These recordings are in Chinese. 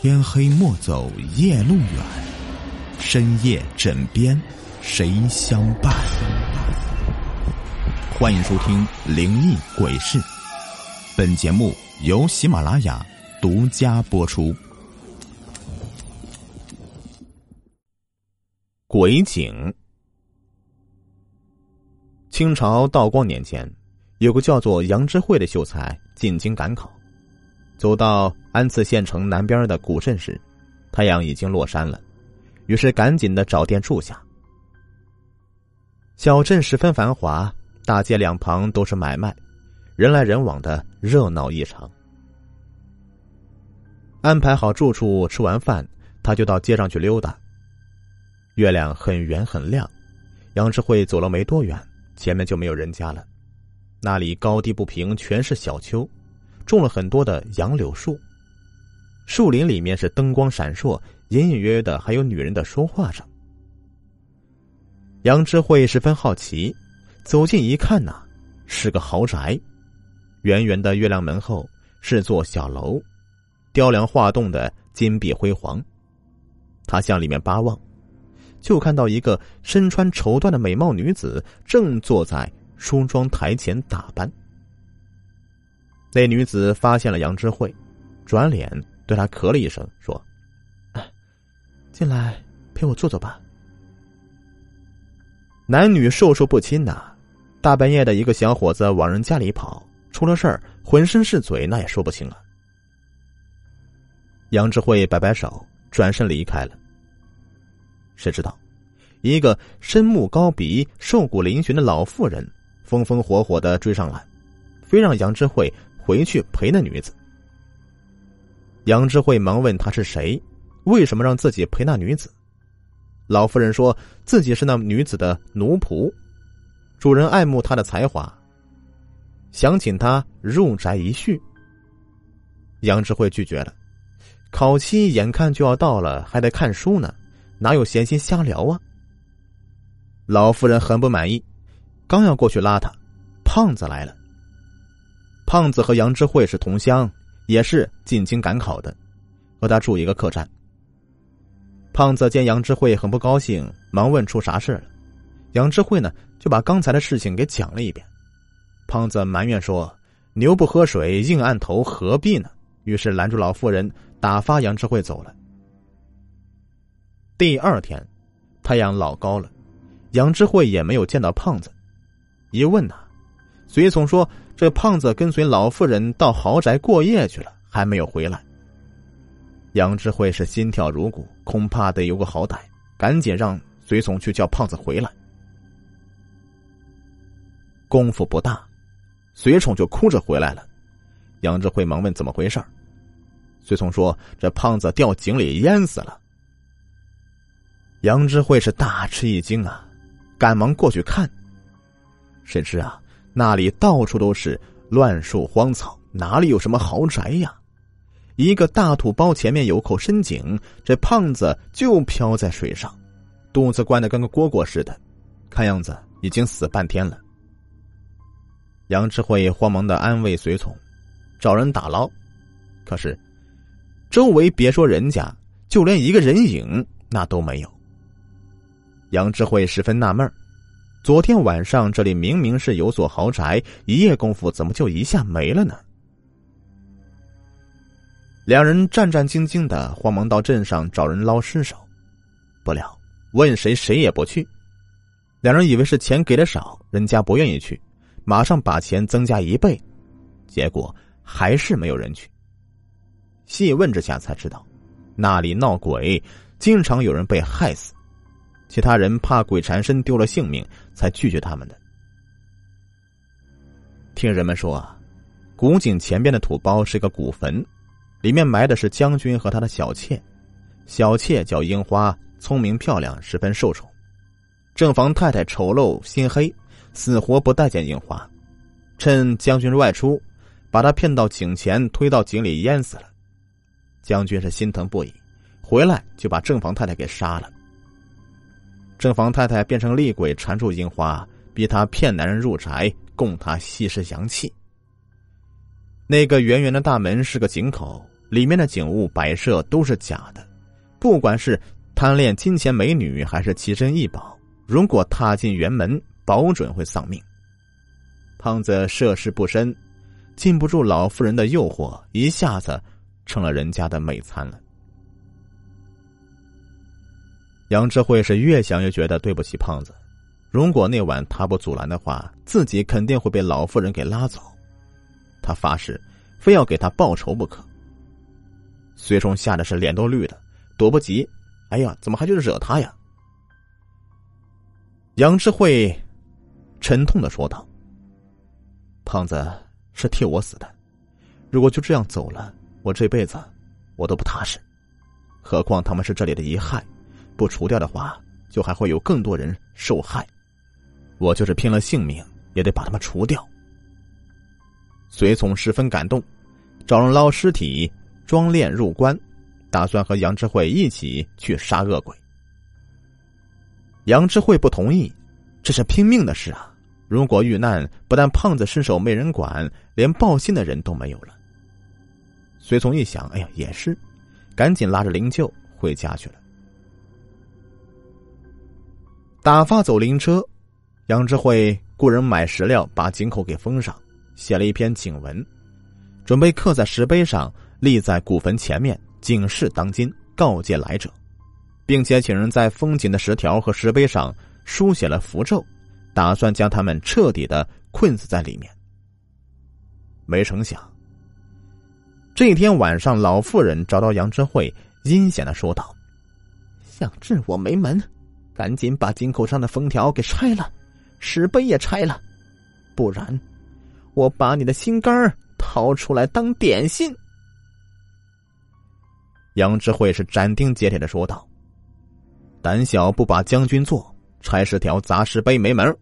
天黑莫走夜路远，深夜枕边谁相伴？欢迎收听《灵异鬼事》，本节目由喜马拉雅独家播出。鬼井。清朝道光年间，有个叫做杨之慧的秀才进京赶考，走到安次县城南边的古镇时，太阳已经落山了，于是赶紧的找店住下。小镇十分繁华。大街两旁都是买卖，人来人往的热闹异常。安排好住处，吃完饭，他就到街上去溜达。月亮很圆很亮，杨志慧走了没多远，前面就没有人家了。那里高低不平，全是小丘，种了很多的杨柳树。树林里面是灯光闪烁，隐隐约约的还有女人的说话声。杨志慧十分好奇。走近一看呐，是个豪宅，圆圆的月亮门后是座小楼，雕梁画栋的金碧辉煌。他向里面巴望，就看到一个身穿绸缎的美貌女子正坐在梳妆台前打扮。那女子发现了杨之慧，转脸对他咳了一声，说：“进来陪我坐坐吧。”男女授受不亲呐。大半夜的一个小伙子往人家里跑，出了事儿，浑身是嘴，那也说不清了。杨志慧摆摆手，转身离开了。谁知道，一个深目高鼻、瘦骨嶙峋的老妇人，风风火火的追上来，非让杨志慧回去陪那女子。杨志慧忙问他是谁，为什么让自己陪那女子？老妇人说自己是那女子的奴仆。主人爱慕她的才华，想请她入宅一叙。杨志慧拒绝了，考期眼看就要到了，还得看书呢，哪有闲心瞎聊啊？老夫人很不满意，刚要过去拉他，胖子来了。胖子和杨志慧是同乡，也是进京赶考的，和他住一个客栈。胖子见杨志慧很不高兴，忙问出啥事了。杨志慧呢？就把刚才的事情给讲了一遍，胖子埋怨说：“牛不喝水，硬按头，何必呢？”于是拦住老妇人，打发杨志慧走了。第二天，太阳老高了，杨志慧也没有见到胖子。一问呐，随从说：“这胖子跟随老妇人到豪宅过夜去了，还没有回来。”杨智慧是心跳如鼓，恐怕得有个好歹，赶紧让随从去叫胖子回来。功夫不大，随从就哭着回来了。杨智慧忙问怎么回事随从说：“这胖子掉井里淹死了。”杨智慧是大吃一惊啊，赶忙过去看。谁知啊，那里到处都是乱树荒草，哪里有什么豪宅呀？一个大土包前面有口深井，这胖子就漂在水上，肚子灌的跟个蝈蝈似的，看样子已经死半天了。杨志慧慌忙的安慰随从，找人打捞，可是周围别说人家，就连一个人影那都没有。杨志慧十分纳闷儿昨天晚上这里明明是有所豪宅，一夜功夫怎么就一下没了呢？两人战战兢兢的，慌忙到镇上找人捞尸首，不料问谁谁也不去。两人以为是钱给的少，人家不愿意去。马上把钱增加一倍，结果还是没有人去。细问之下才知道，那里闹鬼，经常有人被害死，其他人怕鬼缠身丢了性命，才拒绝他们的。听人们说啊，古井前边的土包是个古坟，里面埋的是将军和他的小妾，小妾叫樱花，聪明漂亮，十分受宠。正房太太丑陋心黑。死活不待见樱花，趁将军外出，把他骗到井前，推到井里淹死了。将军是心疼不已，回来就把正房太太给杀了。正房太太变成厉鬼缠住樱花，逼他骗男人入宅，供他吸食阳气。那个圆圆的大门是个井口，里面的景物摆设都是假的，不管是贪恋金钱美女，还是奇珍异宝，如果踏进园门，保准会丧命。胖子涉世不深，禁不住老妇人的诱惑，一下子成了人家的美餐了。杨智慧是越想越觉得对不起胖子，如果那晚他不阻拦的话，自己肯定会被老妇人给拉走。他发誓，非要给他报仇不可。随从吓得是脸都绿了，躲不及。哎呀，怎么还去惹他呀？杨智慧沉痛的说道：“胖子是替我死的，如果就这样走了，我这辈子我都不踏实。何况他们是这里的遗害，不除掉的话，就还会有更多人受害。我就是拼了性命也得把他们除掉。”随从十分感动，找人捞尸体。装殓入棺，打算和杨智慧一起去杀恶鬼。杨智慧不同意，这是拼命的事啊！如果遇难，不但胖子身手没人管，连报信的人都没有了。随从一想，哎呀，也是，赶紧拉着灵柩回家去了。打发走灵车，杨智慧雇人买石料，把井口给封上，写了一篇警文，准备刻在石碑上。立在古坟前面，警示当今，告诫来者，并且请人在封紧的石条和石碑上书写了符咒，打算将他们彻底的困死在里面。没成想，这一天晚上，老妇人找到杨智慧，阴险的说道：“想治我没门，赶紧把井口上的封条给拆了，石碑也拆了，不然，我把你的心肝掏出来当点心。”杨智慧是斩钉截铁的说道：“胆小不把将军做，拆石条砸石碑没门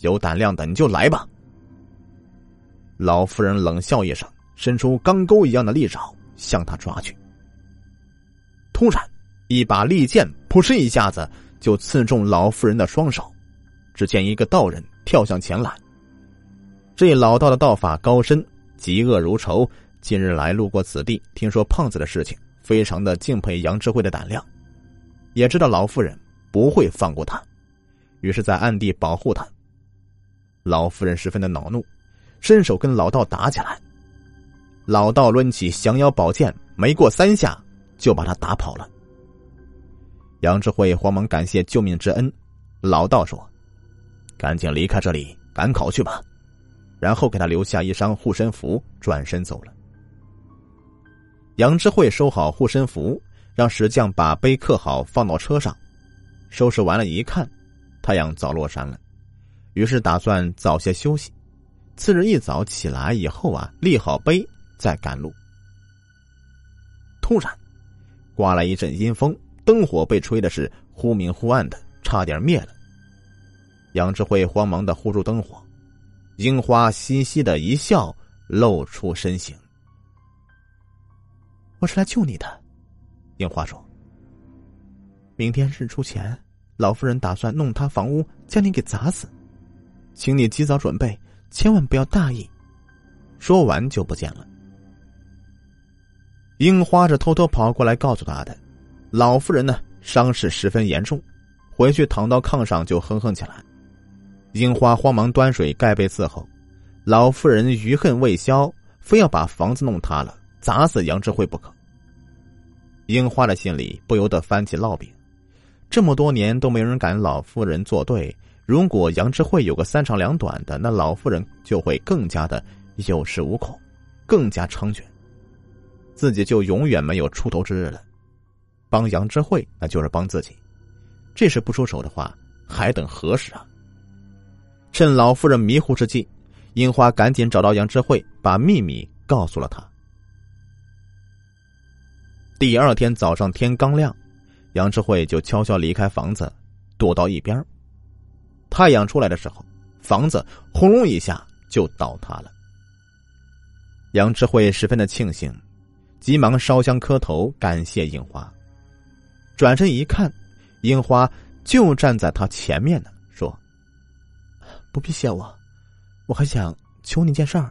有胆量的你就来吧。”老妇人冷笑一声，伸出钢钩一样的利爪向他抓去。突然，一把利剑扑哧一下子就刺中老妇人的双手。只见一个道人跳向前来。这老道的道法高深，嫉恶如仇。近日来路过此地，听说胖子的事情。非常的敬佩杨智慧的胆量，也知道老妇人不会放过他，于是，在暗地保护他。老妇人十分的恼怒，伸手跟老道打起来。老道抡起降妖宝剑，没过三下就把他打跑了。杨智慧慌忙感谢救命之恩，老道说：“赶紧离开这里，赶考去吧。”然后给他留下一张护身符，转身走了。杨智慧收好护身符，让石匠把碑刻好，放到车上。收拾完了，一看，太阳早落山了，于是打算早些休息。次日一早起来以后啊，立好碑再赶路。突然，刮来一阵阴风，灯火被吹的是忽明忽暗的，差点灭了。杨智慧慌忙的护住灯火，樱花嘻嘻的一笑，露出身形。我是来救你的，樱花说：“明天日出前，老夫人打算弄塌房屋，将你给砸死，请你及早准备，千万不要大意。”说完就不见了。樱花是偷偷跑过来告诉他的，老妇人呢伤势十分严重，回去躺到炕上就哼哼起来。樱花慌忙端水盖被伺候，老妇人余恨未消，非要把房子弄塌了。砸死杨智慧不可。樱花的心里不由得翻起烙饼，这么多年都没人敢老妇人作对。如果杨智慧有个三长两短的，那老妇人就会更加的有恃无恐，更加猖獗，自己就永远没有出头之日了。帮杨智慧那就是帮自己，这时不出手的话，还等何时啊？趁老妇人迷糊之际，樱花赶紧找到杨智慧，把秘密告诉了他。第二天早上天刚亮，杨智慧就悄悄离开房子，躲到一边。太阳出来的时候，房子轰隆一下就倒塌了。杨智慧十分的庆幸，急忙烧香磕头感谢樱花。转身一看，樱花就站在他前面呢，说：“不必谢我，我还想求你件事儿。”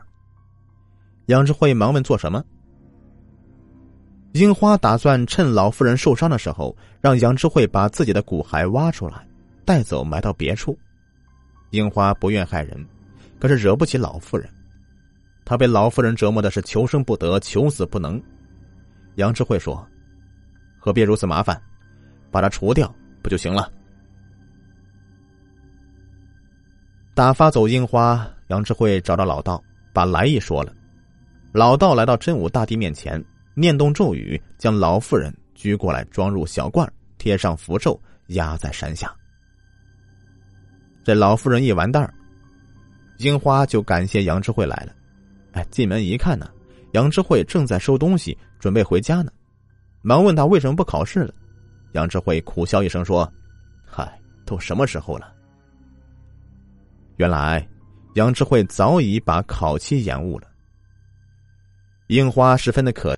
杨智慧忙问：“做什么？”樱花打算趁老妇人受伤的时候，让杨智慧把自己的骨骸挖出来，带走埋到别处。樱花不愿害人，可是惹不起老妇人。他被老妇人折磨的是求生不得，求死不能。杨智慧说：“何必如此麻烦，把他除掉不就行了？”打发走樱花，杨智慧找到老道，把来意说了。老道来到真武大帝面前。念动咒语，将老妇人拘过来，装入小罐，贴上符咒，压在山下。这老妇人一完蛋儿，樱花就感谢杨智慧来了。哎，进门一看呢，杨智慧正在收东西，准备回家呢，忙问他为什么不考试了。杨智慧苦笑一声说：“嗨，都什么时候了？”原来，杨智慧早已把考期延误了。樱花十分的可。